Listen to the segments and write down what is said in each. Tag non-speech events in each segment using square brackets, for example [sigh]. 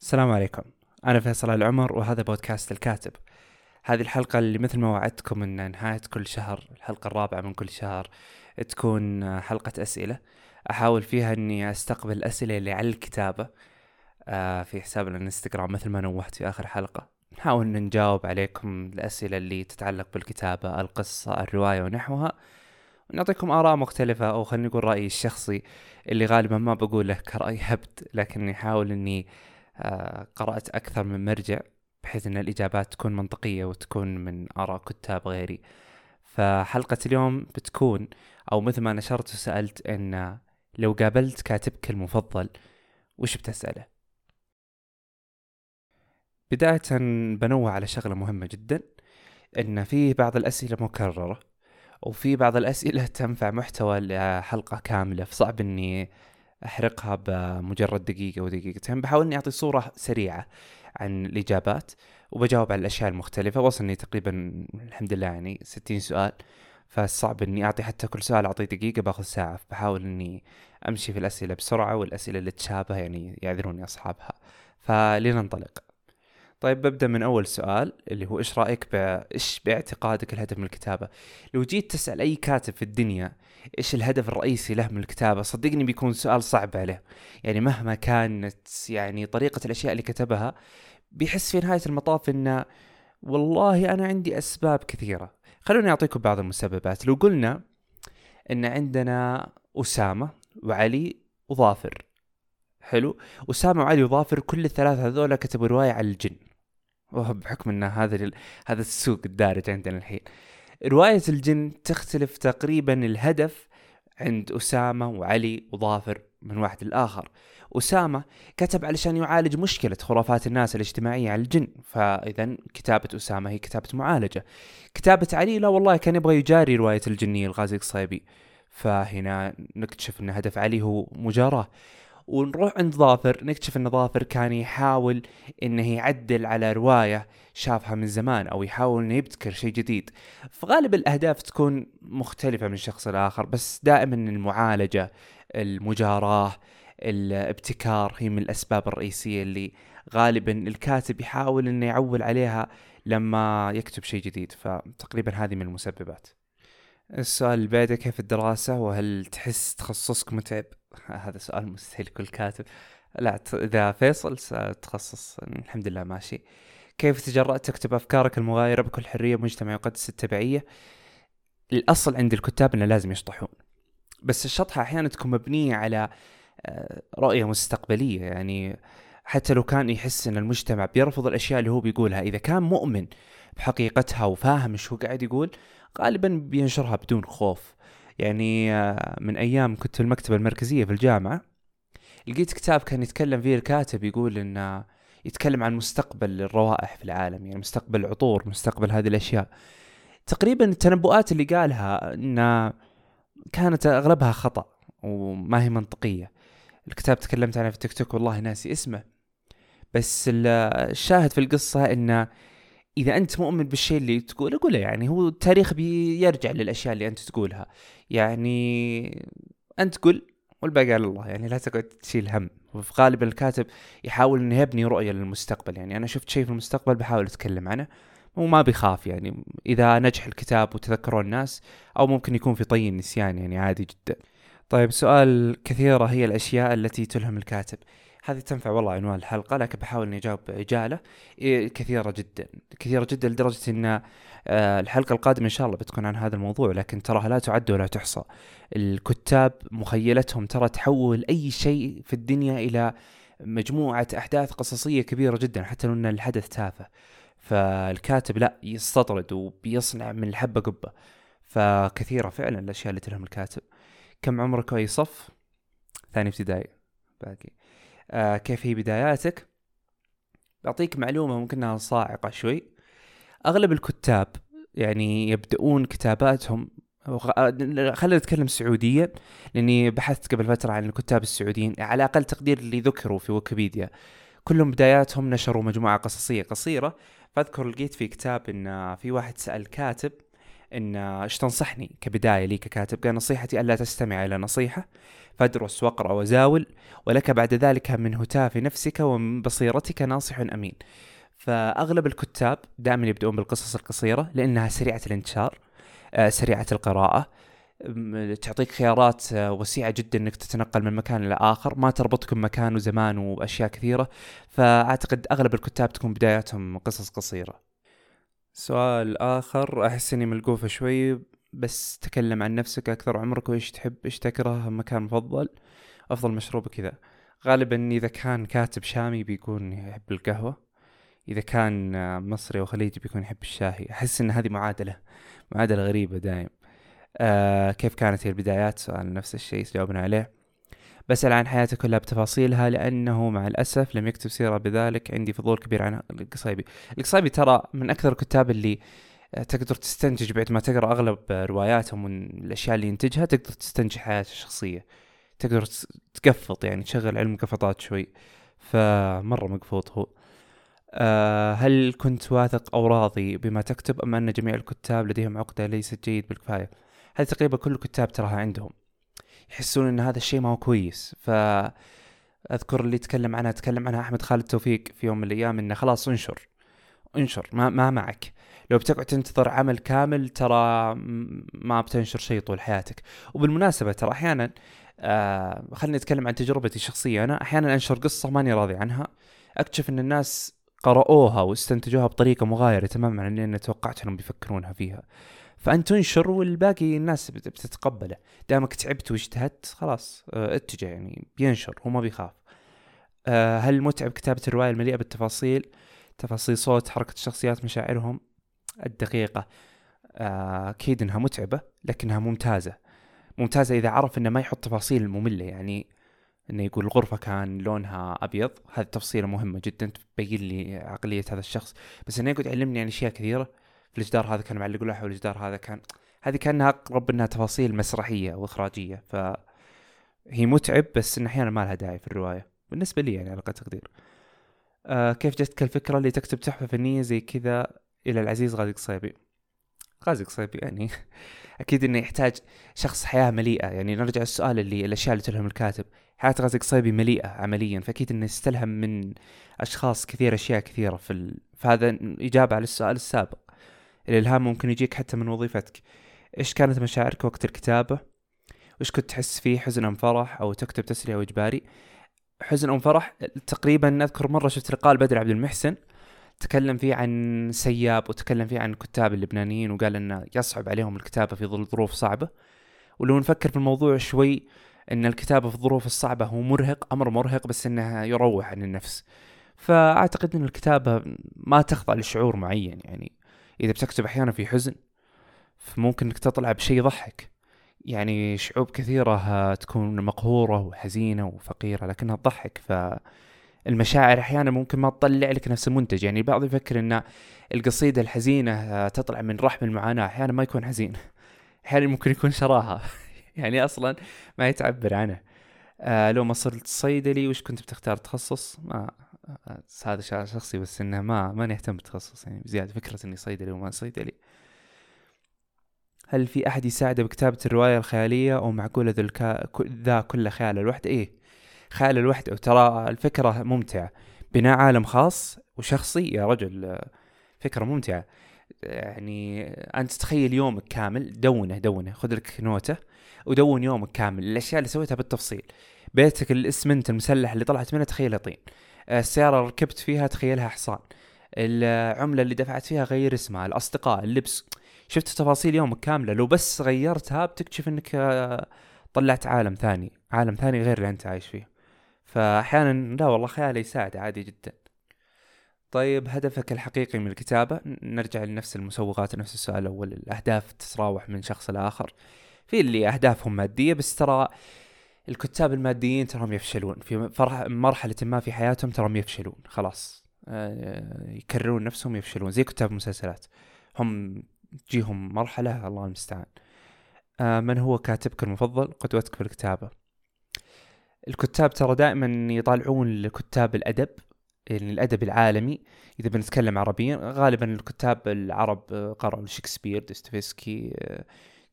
السلام عليكم. أنا فيصل العمر وهذا بودكاست الكاتب. هذه الحلقة اللي مثل ما وعدتكم أن نهاية كل شهر الحلقة الرابعة من كل شهر تكون حلقة أسئلة. أحاول فيها أني أستقبل الأسئلة اللي على الكتابة آه، في حساب الانستغرام مثل ما نوهت في آخر حلقة. نحاول أن نجاوب عليكم الأسئلة اللي تتعلق بالكتابة القصة الرواية ونحوها. ونعطيكم آراء مختلفة أو خلينا نقول رأيي الشخصي اللي غالبا ما بقوله كرأي هبد لكني أحاول أني آه، قرأت أكثر من مرجع بحيث أن الإجابات تكون منطقية وتكون من آراء كتاب غيري. فحلقة اليوم بتكون أو مثل ما نشرت وسألت أن لو قابلت كاتبك المفضل وش بتسأله؟ بداية بنوه على شغلة مهمة جدا أن في بعض الأسئلة مكررة وفي بعض الأسئلة تنفع محتوى لحلقة كاملة. فصعب أني أحرقها بمجرد دقيقة ودقيقتين. بحاول إني أعطي صورة سريعة عن الإجابات وبجاوب على الأشياء المختلفة. وصلني تقريبا الحمد لله يعني ستين سؤال فصعب إني أعطي حتى كل سؤال اعطيه دقيقة باخذ ساعة. فبحاول إني أمشي في الأسئلة بسرعة والأسئلة اللي تشابه يعني يعذروني أصحابها. فلننطلق. طيب ببدأ من أول سؤال اللي هو إيش رأيك إيش باعتقادك الهدف من الكتابة؟ لو جيت تسأل أي كاتب في الدنيا إيش الهدف الرئيسي له من الكتابة صدقني بيكون سؤال صعب عليه. يعني مهما كانت يعني طريقة الأشياء اللي كتبها بيحس في نهاية المطاف انه والله أنا عندي أسباب كثيرة. خلوني أعطيكم بعض المسببات. لو قلنا إن عندنا أسامة وعلي وظافر حلو؟ أسامة وعلي وظافر كل الثلاثة هذول كتبوا رواية على الجن. بحكم إن هذا هذا السوق الدارج عندنا الحين. رواية الجن تختلف تقريبا الهدف عند أسامة وعلي وظافر من واحد للآخر أسامة كتب علشان يعالج مشكلة خرافات الناس الاجتماعية على الجن فإذا كتابة أسامة هي كتابة معالجة. كتابة علي لا والله كان يبغى يجاري رواية الجنية الغازي الصيبي. فهنا نكتشف أن هدف علي هو مجاراة. ونروح عند ظافر نكتشف إن ظافر كان يحاول انه يعدل على رواية شافها من زمان أو يحاول إنه يبتكر شيء جديد. فغالب الأهداف تكون مختلفة من شخص لآخر بس دائما المعالجة المجاراة الابتكار هي من الأسباب الرئيسية اللي غالبا الكاتب يحاول إنه يعول عليها لما يكتب شيء جديد. فتقريبا هذه من المسببات. السؤال اللي بعده كيف الدراسة؟ وهل تحس تخصصك متعب؟ [laughs] هذا سؤال مستحيل كل كاتب. لا إذا فيصل تخصص الحمد لله ماشي. كيف تجرأت تكتب أفكارك المغايرة بكل حرية بمجتمع يقدس التبعية؟ الأصل عند الكتاب أنه لازم يشطحون. بس الشطحة أحيانا تكون مبنية على آه، رؤية مستقبلية. يعني حتى لو كان يحس إن المجتمع بيرفض الأشياء اللي هو بيقولها إذا كان مؤمن بحقيقتها وفاهم إيش هو قاعد يقول غالبا بينشرها بدون خوف. يعني آه، من أيام كنت في المكتبة المركزية في الجامعة لقيت كتاب كان يتكلم فيه الكاتب يقول انه يتكلم عن مستقبل الروائح في العالم يعني مستقبل العطور مستقبل هذه الأشياء. تقريبا التنبؤات اللي قالها انها كانت أغلبها خطأ وما هي منطقية. الكتاب تكلمت عنه في التيك توك والله ناسي اسمه. بس الشاهد في القصة انه إذا أنت مؤمن بالشيء اللي تقوله قوله. يعني هو التاريخ بيرجع للأشياء اللي أنت تقولها. يعني أنت قل والباقي على الله. يعني لا تقعد تشيل هم. وفي غالب الكاتب يحاول إنه يبني رؤية للمستقبل. يعني أنا شفت شيء في المستقبل بحاول أتكلم عنه وما بيخاف. يعني إذا نجح الكتاب وتذكروا الناس أو ممكن يكون في طي النسيان. يعني عادي جدا. طيب سؤال كثيرة هي الأشياء التي تلهم الكاتب. هذه تنفع والله عنوان الحلقة لكن بحاول إني أجاوب بعجالة إيه كثيرة جدا كثيرة جدا لدرجة إن آه الحلقة القادمة إن شاء الله بتكون عن هذا الموضوع لكن تراها لا تعد ولا تحصى. الكتاب مخيلتهم ترى تحول أي شيء في الدنيا إلى مجموعة أحداث قصصية كبيرة جدا حتى لو إن الحدث تافه. فالكاتب لا يستطرد وبيصنع من الحبة قبة. فكثيرة فعلا الأشياء اللي تلهم الكاتب. كم عمرك اي صف؟ ثاني ابتدائي. باقي. كيف هي بداياتك؟ بعطيك معلومة ممكن أنها صاعقة شوي. أغلب الكتاب يعني يبدأون كتاباتهم خلينا نتكلم سعوديا لأني بحثت قبل فترة عن الكتاب السعوديين على أقل تقدير اللي ذكروا في ويكيبيديا. كلهم بداياتهم نشروا مجموعة قصصية قصيرة. فأذكر لقيت في كتاب إن في واحد سأل كاتب إن إيش تنصحني كبداية لي ككاتب؟ قال نصيحتي الا تستمع إلى نصيحة فادرس واقرأ وزاول ولك بعد ذلك من هتاف نفسك ومن بصيرتك ناصح أمين. فأغلب الكتاب دائما يبدؤون بالقصص القصيرة لأنها سريعة الانتشار آه، سريعة القراءة تعطيك خيارات آه، وسيعة جدا إنك تتنقل من مكان إلى آخر ما تربطك بمكان وزمان وأشياء كثيرة. فأعتقد أغلب الكتاب تكون بداياتهم قصص قصيرة. سؤال آخر أحس إني ملقوفة شوي بس تكلم عن نفسك أكثر عمرك وإيش تحب إيش تكره مكان مفضل؟ أفضل مشروب كذا غالبا إذا كان كاتب شامي بيكون يحب القهوة إذا كان مصري وخليجي بيكون يحب الشاهي. أحس إن هذه معادلة معادلة غريبة دايم. آه كيف كانت هي البدايات؟ سؤال نفس الشيء جاوبنا عليه. بسأل عن حياته كلها بتفاصيلها لأنه مع الأسف لم يكتب سيرة بذلك. عندي فضول كبير عن القصيبي. القصيبي ترى من أكثر الكتاب اللي تقدر تستنتج بعد ما تقرأ أغلب رواياتهم من الاشياء اللي ينتجها تقدر تستنتج حياته الشخصية. تقدر تقفط يعني تشغل علم قفطات شوي. فمرة مقفوط هو. أه هل كنت واثق أو راضي بما تكتب أم أن جميع الكتاب لديهم عقدة ليست جيد بالكفاية؟ هذه تقريبا كل الكتاب تراها عندهم؟ يحسون إن هذا الشيء ما هو كويس. ف أذكر اللي تكلم عنها تكلم عنها أحمد خالد توفيق في يوم من الأيام إنه خلاص انشر انشر ما ما معك. لو بتقعد تنتظر عمل كامل ترى ما بتنشر شيء طول حياتك. وبالمناسبة ترى أحيانا آه خليني أتكلم عن تجربتي الشخصيه أنا أحيانا أنشر قصة ماني راضي عنها. أكتشف إن الناس قرأوها واستنتجوها بطريقة مغايرة تماما عن اللي توقعت إنهم بيفكرونها فيها. فانت تنشر والباقي الناس بتتقبله. دامك تعبت واجتهدت خلاص آه اتجه يعني بينشر هو ما بيخاف. آه هل متعب كتابة الرواية المليئة بالتفاصيل؟ تفاصيل صوت حركة الشخصيات مشاعرهم؟ الدقيقة. آه، أكيد إنها متعبة لكنها ممتازة. ممتازة إذا عرف إنه ما يحط تفاصيل مملة يعني إنه يقول الغرفة كان لونها أبيض. هذه تفصيلة مهمة جدا تبين لي عقلية هذا الشخص. بس إنه يقعد يعلمني عن أشياء كثيرة. الجدار هذا كان معلق لوحة والجدار هذا كان هذه كأنها أقرب إنها تفاصيل مسرحية وإخراجية ف هي متعب بس إن أحيانا ما لها داعي في الرواية. بالنسبة لي يعني على قد تقدير. آه كيف جتك الفكرة اللي تكتب تحفة فنية زي كذا إلى العزيز غازي قصيبي؟ غازي قصيبي يعني [laughs] أكيد إنه يحتاج شخص حياة مليئة. يعني نرجع السؤال اللي الأشياء اللي تلهم الكاتب. حياة غازي قصيبي مليئة عمليا فأكيد إنه يستلهم من أشخاص كثير أشياء كثيرة في ال... فهذا إجابة على السؤال السابق. الإلهام ممكن يجيك حتى من وظيفتك. إيش كانت مشاعرك وقت الكتابة؟ وإيش كنت تحس فيه؟ حزن أم فرح؟ أو تكتب تسلية أو إجباري حزن أم فرح تقريبا أذكر مرة شفت لقاء بدر عبد المحسن تكلم فيه عن سياب وتكلم فيه عن الكتاب اللبنانيين وقال إنه يصعب عليهم الكتابة في ظل ظروف صعبة. ولو نفكر في الموضوع شوي إن الكتابة في الظروف الصعبة هو مرهق أمر مرهق بس انها يروح عن النفس. فأعتقد إن الكتابة ما تخضع لشعور معين يعني. إذا بتكتب أحيانا في حزن فممكن إنك تطلع بشيء يضحك. يعني شعوب كثيرة تكون مقهورة وحزينة وفقيرة لكنها تضحك. فالمشاعر أحيانا ممكن ما تطلع لك نفس المنتج. يعني البعض يفكر أن القصيدة الحزينة تطلع من رحم المعاناة أحيانا ما يكون حزين. [laughs] أحيانا ممكن يكون شراهة. [laughs] يعني أصلا ما يتعبر عنه. آه لو ما صرت صيدلي وش كنت بتختار؟ تخصص؟ ما هذا شخصي بس إنه ما ما نهتم بالتخصص يعني بزيادة فكرة إني صيدلي وما صيدلي هل في أحد يساعده بكتابة الرواية الخيالية؟ أو معقولة ذا. ذا كله خيال الوحده إيه خيال الوحده وترى الفكرة ممتعة. بناء عالم خاص وشخصي. يا رجل فكرة ممتعة. يعني أنت تخيل يومك كامل. دونه دونه. خذ لك نوتة. ودون يومك كامل. الأشياء اللي سويتها بالتفصيل. بيتك الاسمنت المسلح اللي طلعت منه تخيله طين. السيارة ركبت فيها تخيلها حصان. العملة اللي دفعت فيها غير اسمها الأصدقاء اللبس. شفت تفاصيل يومك كاملة. لو بس غيرتها بتكتشف إنك آه، طلعت عالم ثاني. عالم ثاني غير اللي أنت عايش فيه. فأحيانا لا والله خيالي يساعد عادي جدا. طيب هدفك الحقيقي من الكتابة. نرجع لنفس المسوغات نفس السؤال الأول. الأهداف تتراوح من شخص لآخر. في اللي أهدافهم مادية بس ترى الكتاب الماديين تراهم يفشلون. في مرحلة ما في حياتهم تراهم يفشلون. خلاص. آه، يكررون نفسهم يفشلون. زي كتاب المسلسلات هم تجيهم مرحلة الله المستعان. آه، من هو كاتبك المفضل؟ قدوتك في الكتابة. الكتاب ترى دائما يطالعون لكتاب الأدب يعني الأدب العالمي. إذا بنتكلم عربيا غالبا الكتاب العرب قرأوا شكسبير دوستويفسكي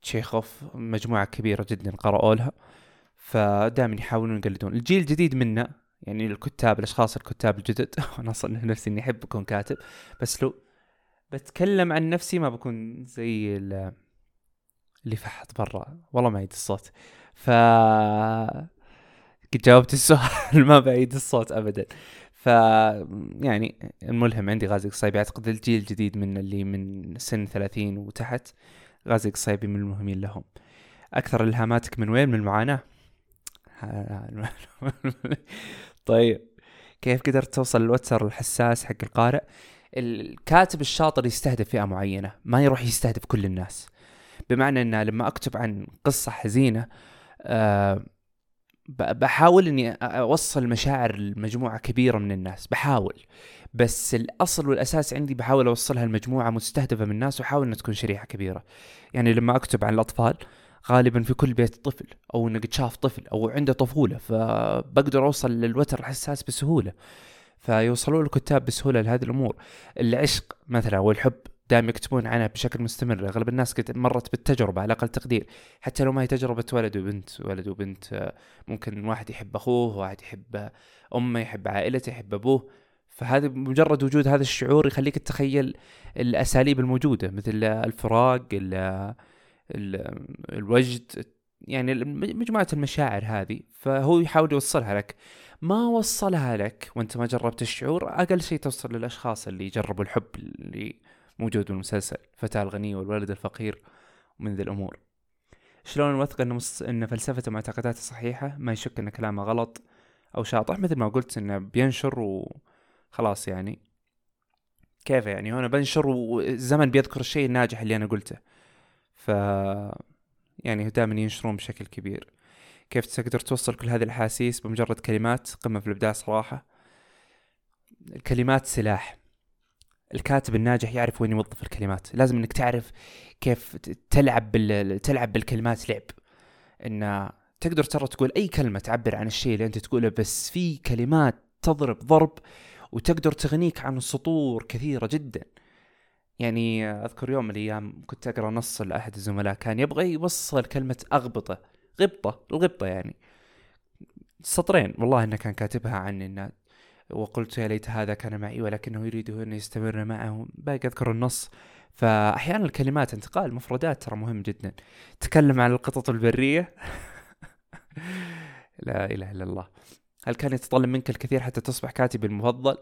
تشيخوف مجموعة كبيرة جدا قرأوا لها. فدائما يحاولون يقلدون. الجيل الجديد منا يعني الكتاب الأشخاص الكتاب الجدد [laughs] أنا أصلا نفسي إني أحب أكون كاتب بس لو بتكلم عن نفسي ما بكون زي اللي فحط برا. والله ما يعيد الصوت. ف جاوبت السؤال [laughs] ما بعيد الصوت ابدا. ف يعني الملهم عندي غازي قصيبي. أعتقد الجيل الجديد من اللي من سن ثلاثين وتحت غازي قصيبي من المهمين لهم. أكثر إلهاماتك من وين؟ من المعاناة؟ [laughs] طيب كيف قدرت توصل للوتر الحساس حق القارئ؟ الكاتب الشاطر يستهدف فئة معينة ما يروح يستهدف كل الناس. بمعنى إن لما أكتب عن قصة حزينة أه بحاول إني أوصل مشاعر لمجموعة كبيرة من الناس بحاول. بس الأصل والأساس عندي بحاول أوصلها لمجموعة مستهدفة من الناس واحاول إنها تكون شريحة كبيرة. يعني لما أكتب عن الأطفال غالبا في كل بيت طفل أو انه قد شاف طفل أو عنده طفولة فبقدر أوصل للوتر الحساس بسهولة فيوصلوا الكتاب بسهولة لهذه الأمور. العشق مثلا والحب دائما يكتبون عنها بشكل مستمر. أغلب الناس قد مرت بالتجربة على أقل تقدير. حتى لو ما هي تجربة ولد وبنت ولد وبنت ممكن واحد يحب أخوه واحد يحب أمه يحب عائلته يحب أبوه. فهذا مجرد وجود هذا الشعور يخليك تتخيل الأساليب الموجودة مثل الفراق الوجد يعني مجموعة المشاعر هذه فهو يحاول يوصلها لك. ما وصلها لك وانت ما جربت الشعور أقل شيء توصل للأشخاص اللي جربوا الحب اللي موجود بالمسلسل الفتاة الغنية والولد الفقير ومن ذي الأمور. شلون نوثق إن. إن فلسفته ومعتقداته صحيحة؟ ما يشك إن كلامه غلط أو شاطح مثل ما قلت إنه بينشر وخلاص يعني. كيف يعني؟ هنا بنشر والزمن بيذكر الشيء الناجح اللي أنا قلته. ف يعني دائما ينشرون بشكل كبير. كيف تقدر توصل كل هذه الأحاسيس بمجرد كلمات؟ قمة في الإبداع صراحة. الكلمات سلاح. الكاتب الناجح يعرف وين يوظف الكلمات. لازم إنك تعرف كيف تلعب بال... تلعب بالكلمات لعب. إن تقدر ترى تقول أي كلمة تعبر عن الشيء اللي أنت تقوله بس في كلمات تضرب ضرب وتقدر تغنيك عن سطور كثيرة جدا. يعني أذكر يوم من الأيام كنت أقرأ نص لأحد الزملاء كان يبغى يوصل كلمة أغبطة غبطة الغبطة يعني. سطرين والله إنه كان كاتبها عن إنه وقلت يا ليت هذا كان معي ولكنه يريد أن يستمر معه. باقي أذكر النص. فأحيانا الكلمات انتقال المفردات ترى مهم جدا. تكلم عن القطط البرية. [laughs] لا إله إلا الله. هل كان يتطلب منك الكثير حتى تصبح كاتبي المفضل؟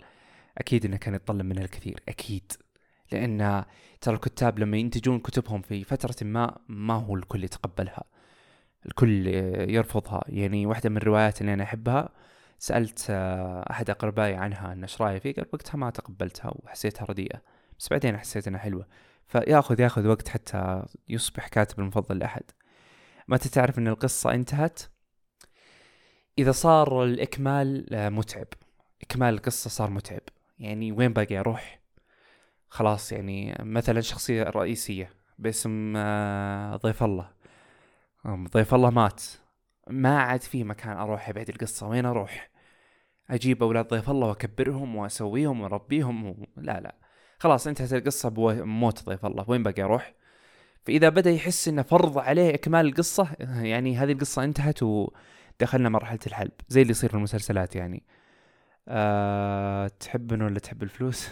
أكيد إنه كان يتطلب منها الكثير أكيد. لأن ترى الكتاب لما ينتجون كتبهم في فترة ما ما هو الكل يتقبلها. الكل يرفضها. يعني واحدة من الروايات اللي أنا أحبها سألت أحد أقربائي عنها أن إيش رأيه فيه قال وقتها ما تقبلتها وحسيتها رديئة. بس بعدين حسيت أنها حلوة. فياخذ ياخذ وقت حتى يصبح كاتب المفضل لأحد. متى تعرف أن القصة انتهت؟ إذا صار الإكمال متعب. إكمال القصة صار متعب. يعني وين باقي أروح؟ خلاص يعني مثلا شخصية رئيسية باسم آه، ضيف الله. ضيف الله مات. ما عاد في مكان أروح بعد القصة. وين أروح؟ أجيب أولاد ضيف الله وأكبرهم وأسويهم واربيهم و... لا لا. خلاص انتهت القصة بموت ضيف الله. وين باقي أروح؟ فإذا بدأ يحس إنه فرض عليه إكمال القصة يعني هذه القصة انتهت ودخلنا مرحلة الحلب. زي اللي يصير في المسلسلات يعني. أه تحبن ولا تحب الفلوس؟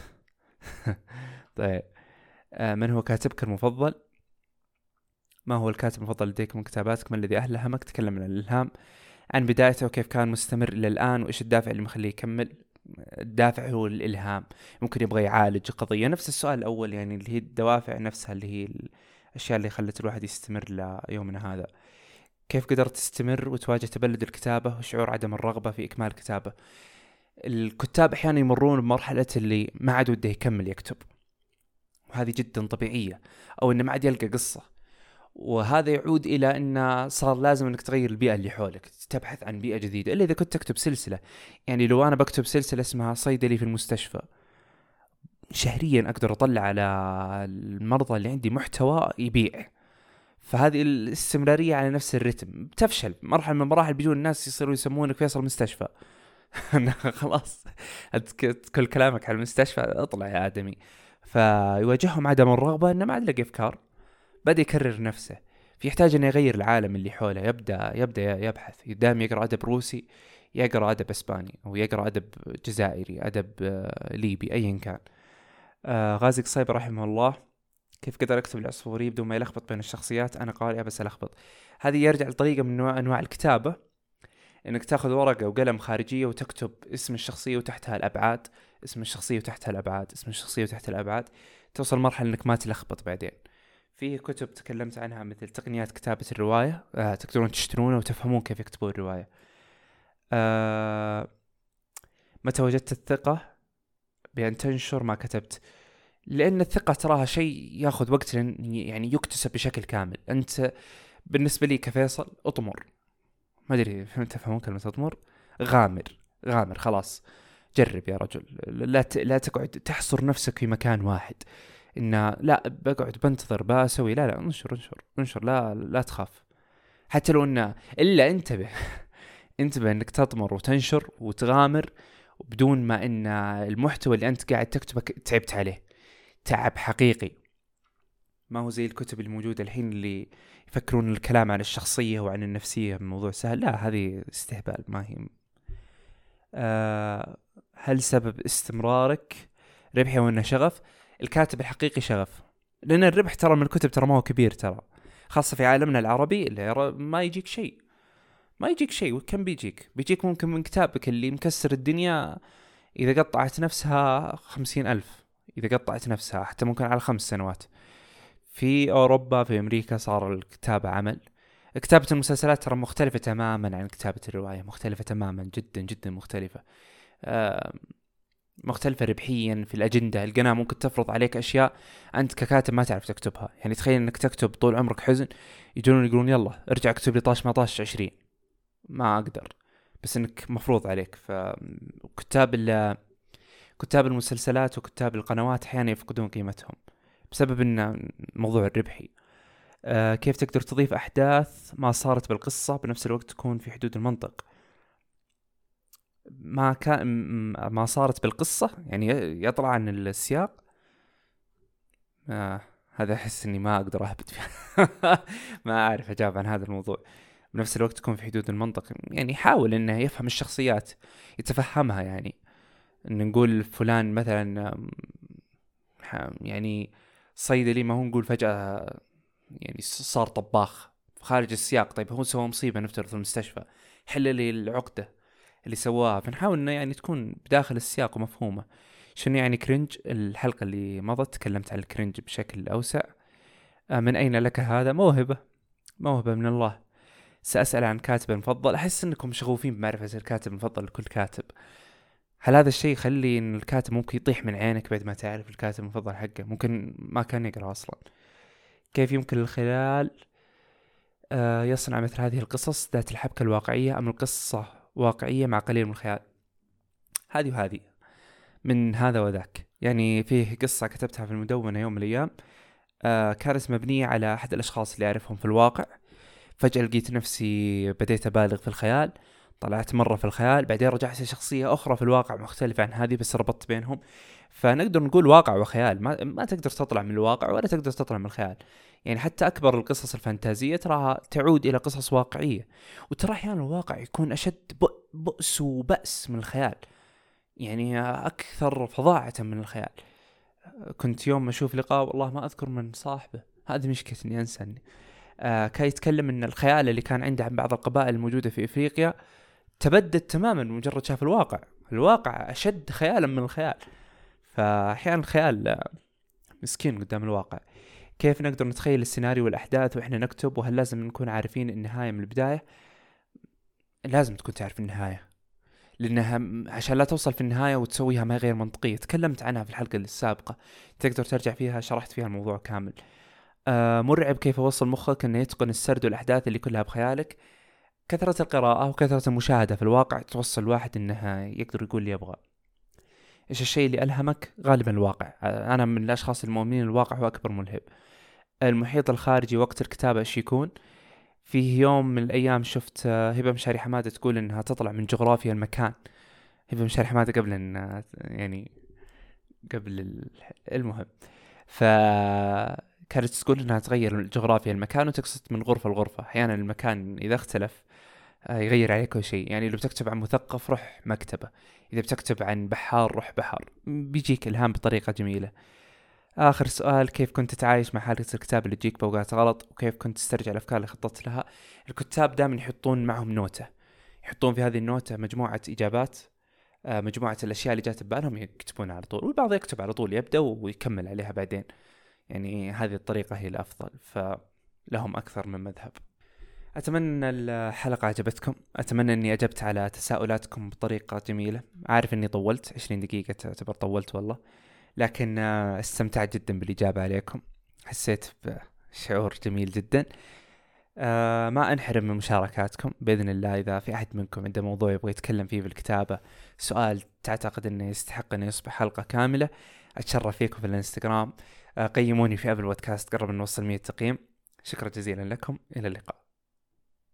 [laughs] طيب من هو كاتبك المفضل؟ ما هو الكاتب المفضل لديك من كتاباتك؟ ما الذي ألهمك تكلم عن الإلهام. عن بدايته وكيف كان مستمر إلى الآن وإيش الدافع اللي مخليه يكمل؟ الدافع هو الإلهام. ممكن يبغى يعالج قضية نفس السؤال الأول يعني اللي هي الدوافع نفسها اللي هي الأشياء اللي خلت الواحد يستمر ليومنا هذا. كيف قدرت تستمر وتواجه تبلد الكتابة؟ وشعور عدم الرغبة في إكمال الكتابة. الكتاب أحيانا يمرون بمرحلة اللي ما عاد وده يكمل يكتب. وهذه جدا طبيعية أو إنه ما عاد يلقى قصة. وهذا يعود إلى أن صار لازم أنك تغير البيئة اللي حولك تبحث عن بيئة جديدة. إلا إذا كنت تكتب سلسلة. يعني لو أنا بكتب سلسلة اسمها صيدلي في المستشفى شهريا أقدر أطلع على المرضى اللي عندي محتوى يبيع. فهذه الاستمرارية على نفس الرتم. تفشل. مرحلة من المراحل بيجون الناس يصيروا يسمونك فيصل مستشفى. [laughs] خلاص. كل كلامك على المستشفى. اطلع يا آدمي. فيواجههم عدم الرغبة إنه ما عاد لقي أفكار. بدا يكرر نفسه. فيحتاج إنه يغير العالم اللي حوله. يبدأ يبدأ يبحث. دائما يقرأ أدب روسي يقرأ أدب إسباني أو يقرا أدب جزائري أدب آه، ليبي ايا كان. آه غازي قصيب رحمه الله. كيف قدر اكتب العصفوري بدون ما يلخبط بين الشخصيات؟ أنا قارئ بس ألخبط. هذه يرجع لطريقة من أنواع الكتابة. إنك تأخذ ورقة وقلم خارجية وتكتب اسم الشخصية وتحتها الأبعاد. اسم الشخصية وتحتها الأبعاد اسم الشخصية وتحتها الأبعاد توصل مرحلة إنك ما تلخبط بعدين. في كتب تكلمت عنها مثل تقنيات كتابة الرواية آه تقدرون تشترونها وتفهمون كيف يكتبون الرواية. آه متى وجدت الثقة؟ بأن تنشر ما كتبت. لأن الثقة تراها شيء ياخذ وقت يعني يكتسب بشكل كامل. أنت بالنسبة لي كفيصل أطمر. ما أدري تفهمون كلمة أطمر؟ غامر. غامر خلاص. جرب يا رجل. لا لا تقعد تحصر نفسك في مكان واحد. انه لا بقعد بنتظر بسوي لا لا انشر انشر انشر لا لا تخاف. حتى لو انه إلا انتبه [laughs] انتبه إنك تطمر وتنشر وتغامر بدون ما إن المحتوى اللي أنت قاعد تكتبه تعبت عليه. تعب حقيقي. ما هو زي الكتب الموجودة الحين اللي يفكرون الكلام عن الشخصية وعن النفسية موضوع سهل. لا هذه استهبال ما هي. أه هل سبب استمرارك ربحي وإنه شغف؟ الكاتب الحقيقي شغف. لأن الربح ترى من الكتب ترى ما هو كبير ترى. خاصة في عالمنا العربي اللي ما يجيك شيء. ما يجيك شيء. وكم بيجيك؟ بيجيك ممكن من كتابك اللي مكسر الدنيا إذا قطعت نفسها خمسين ألف. إذا قطعت نفسها حتى ممكن على خمس سنوات. في أوروبا في أمريكا صار الكتابة عمل. كتابة المسلسلات ترى مختلفة تماما عن كتابة الرواية مختلفة تماما جدا جدا مختلفة. مختلفة ربحيا في الأجندة. القناة ممكن تفرض عليك أشياء أنت ككاتب ما تعرف تكتبها. يعني تخيل أنك تكتب طول عمرك حزن يجون يقولون يلا ارجع اكتب لي طاش ما طاش عشرين. ما أقدر. بس أنك مفروض عليك. فكتاب كتاب المسلسلات وكتاب القنوات أحيانا يفقدون قيمتهم بسبب أن موضوع الربحي آه كيف تقدر تضيف أحداث ما صارت بالقصة بنفس الوقت تكون في حدود المنطق. ما كان ما صارت بالقصة يعني يطلع عن السياق. آه هذا أحس إني ما أقدر أهبط فيه. [laughs] ما أعرف أجاوب عن هذا الموضوع. بنفس الوقت تكون في حدود المنطق. يعني يحاول إنه يفهم الشخصيات يتفهمها يعني. إن نقول فلان مثلا يعني صيدلي ما هو نقول فجأة يعني صار طباخ. خارج السياق. طيب هو سوى مصيبة نفترض في المستشفى. حل لي العقدة. اللي سواها فنحاول إنه يعني تكون بداخل السياق ومفهومة. شنو يعني cringe الحلقة اللي مضت تكلمت عن ال cringe بشكل أوسع. آه، من أين لك هذا؟ موهبة. موهبة من الله. سأسأل عن كاتب مفضل أحس أنكم شغوفين بمعرفة الكاتب المفضل لكل كاتب. هل هذا الشيء يخلي إن الكاتب ممكن يطيح من عينك بعد ما تعرف الكاتب المفضل حقه؟ ممكن ما كان يقرأ أصلا. كيف يمكن للخيال آه، يصنع مثل هذه القصص ذات الحبكة الواقعية أم القصة واقعية مع قليل من الخيال. هذه وهذه. من هذا وذاك. يعني فيه قصة كتبتها في المدونة يوم من الأيام. آه كانت مبنية على أحد الأشخاص اللي أعرفهم في الواقع. فجأة لقيت نفسي بديت أبالغ في الخيال. طلعت مرة في الخيال. بعدين رجعت لشخصية أخرى في الواقع مختلفة عن هذه بس ربطت بينهم. فنقدر نقول واقع وخيال. ما, ما تقدر تطلع من الواقع ولا تقدر تطلع من الخيال. يعني حتى أكبر القصص الفانتازية تراها تعود إلى قصص واقعية. وترى أحيانا الواقع يكون أشد بؤس وبأس من الخيال. يعني أكثر فظاعة من الخيال. كنت يوم أشوف لقاء والله ما أذكر من صاحبه. هذه مشكلة إني أنسى آه كان يتكلم إن الخيال اللي كان عنده عن بعض القبائل الموجودة في إفريقيا تبدد تماما مجرد شاف الواقع. الواقع أشد خيالا من الخيال. فاحيانا الخيال مسكين قدام الواقع. كيف نقدر نتخيل السيناريو والأحداث وإحنا نكتب وهل لازم نكون عارفين النهاية من البداية؟ لازم تكون تعرف النهاية لأنها عشان لا توصل في النهاية وتسويها ما غير منطقية. تكلمت عنها في الحلقة السابقة تقدر ترجع فيها شرحت فيها الموضوع كامل. آه مرعب كيف اوصل مخك إنه يتقن السرد والأحداث اللي كلها بخيالك؟ كثرة القراءة وكثرة المشاهدة في الواقع توصل الواحد إنه يقدر يقول اللي يبغى. إيش الشيء اللي ألهمك؟ غالبا الواقع. أنا من الأشخاص المؤمنين الواقع هو أكبر ملهم المحيط الخارجي وقت الكتابة إيش يكون؟ فيه يوم من الأيام شفت هبة مشاري حمادة تقول إنها تطلع من جغرافيا المكان. هي من شرح قبل إن يعني قبل المهم. ف كانت تقول إنها تغير جغرافيا المكان وتقصد من غرفة لغرفة. أحيانا المكان إذا اختلف آه، يغير عليك كل شيء. يعني لو بتكتب عن مثقف روح مكتبة إذا بتكتب عن بحار روح بحر بيجيك إلهام بطريقة جميلة. آخر سؤال كيف كنت تتعايش مع حاله الكتاب اللي تجيك بوقات غلط؟ وكيف كنت تسترجع الأفكار اللي خططت لها؟ الكتاب دائما يحطون معهم نوتة. يحطون في هذه النوتة مجموعة إجابات آه، مجموعة الأشياء اللي جات ببالهم يكتبونها على طول والبعض يكتب على طول يبدأ ويكمل عليها بعدين. يعني هذه الطريقة هي الأفضل فلهم أكثر من مذهب. أتمنى الحلقة عجبتكم. أتمنى أني أجبت على تساؤلاتكم بطريقة جميلة. عارف أني طولت 20 دقيقة تعتبر طولت والله. لكن آه، استمتعت جدا بالإجابة عليكم. حسيت بشعور جميل جدا. آه ما أنحرم من مشاركاتكم. بإذن الله إذا في أحد منكم عنده موضوع يبغى يتكلم فيه بالكتابة سؤال تعتقد إنه يستحق انه يصبح حلقة كاملة أتشرف فيكم في الإنستغرام. آه قيموني في أبل بودكاست قرب نوصل 100 تقييم. شكرا جزيلا لكم. إلى اللقاء.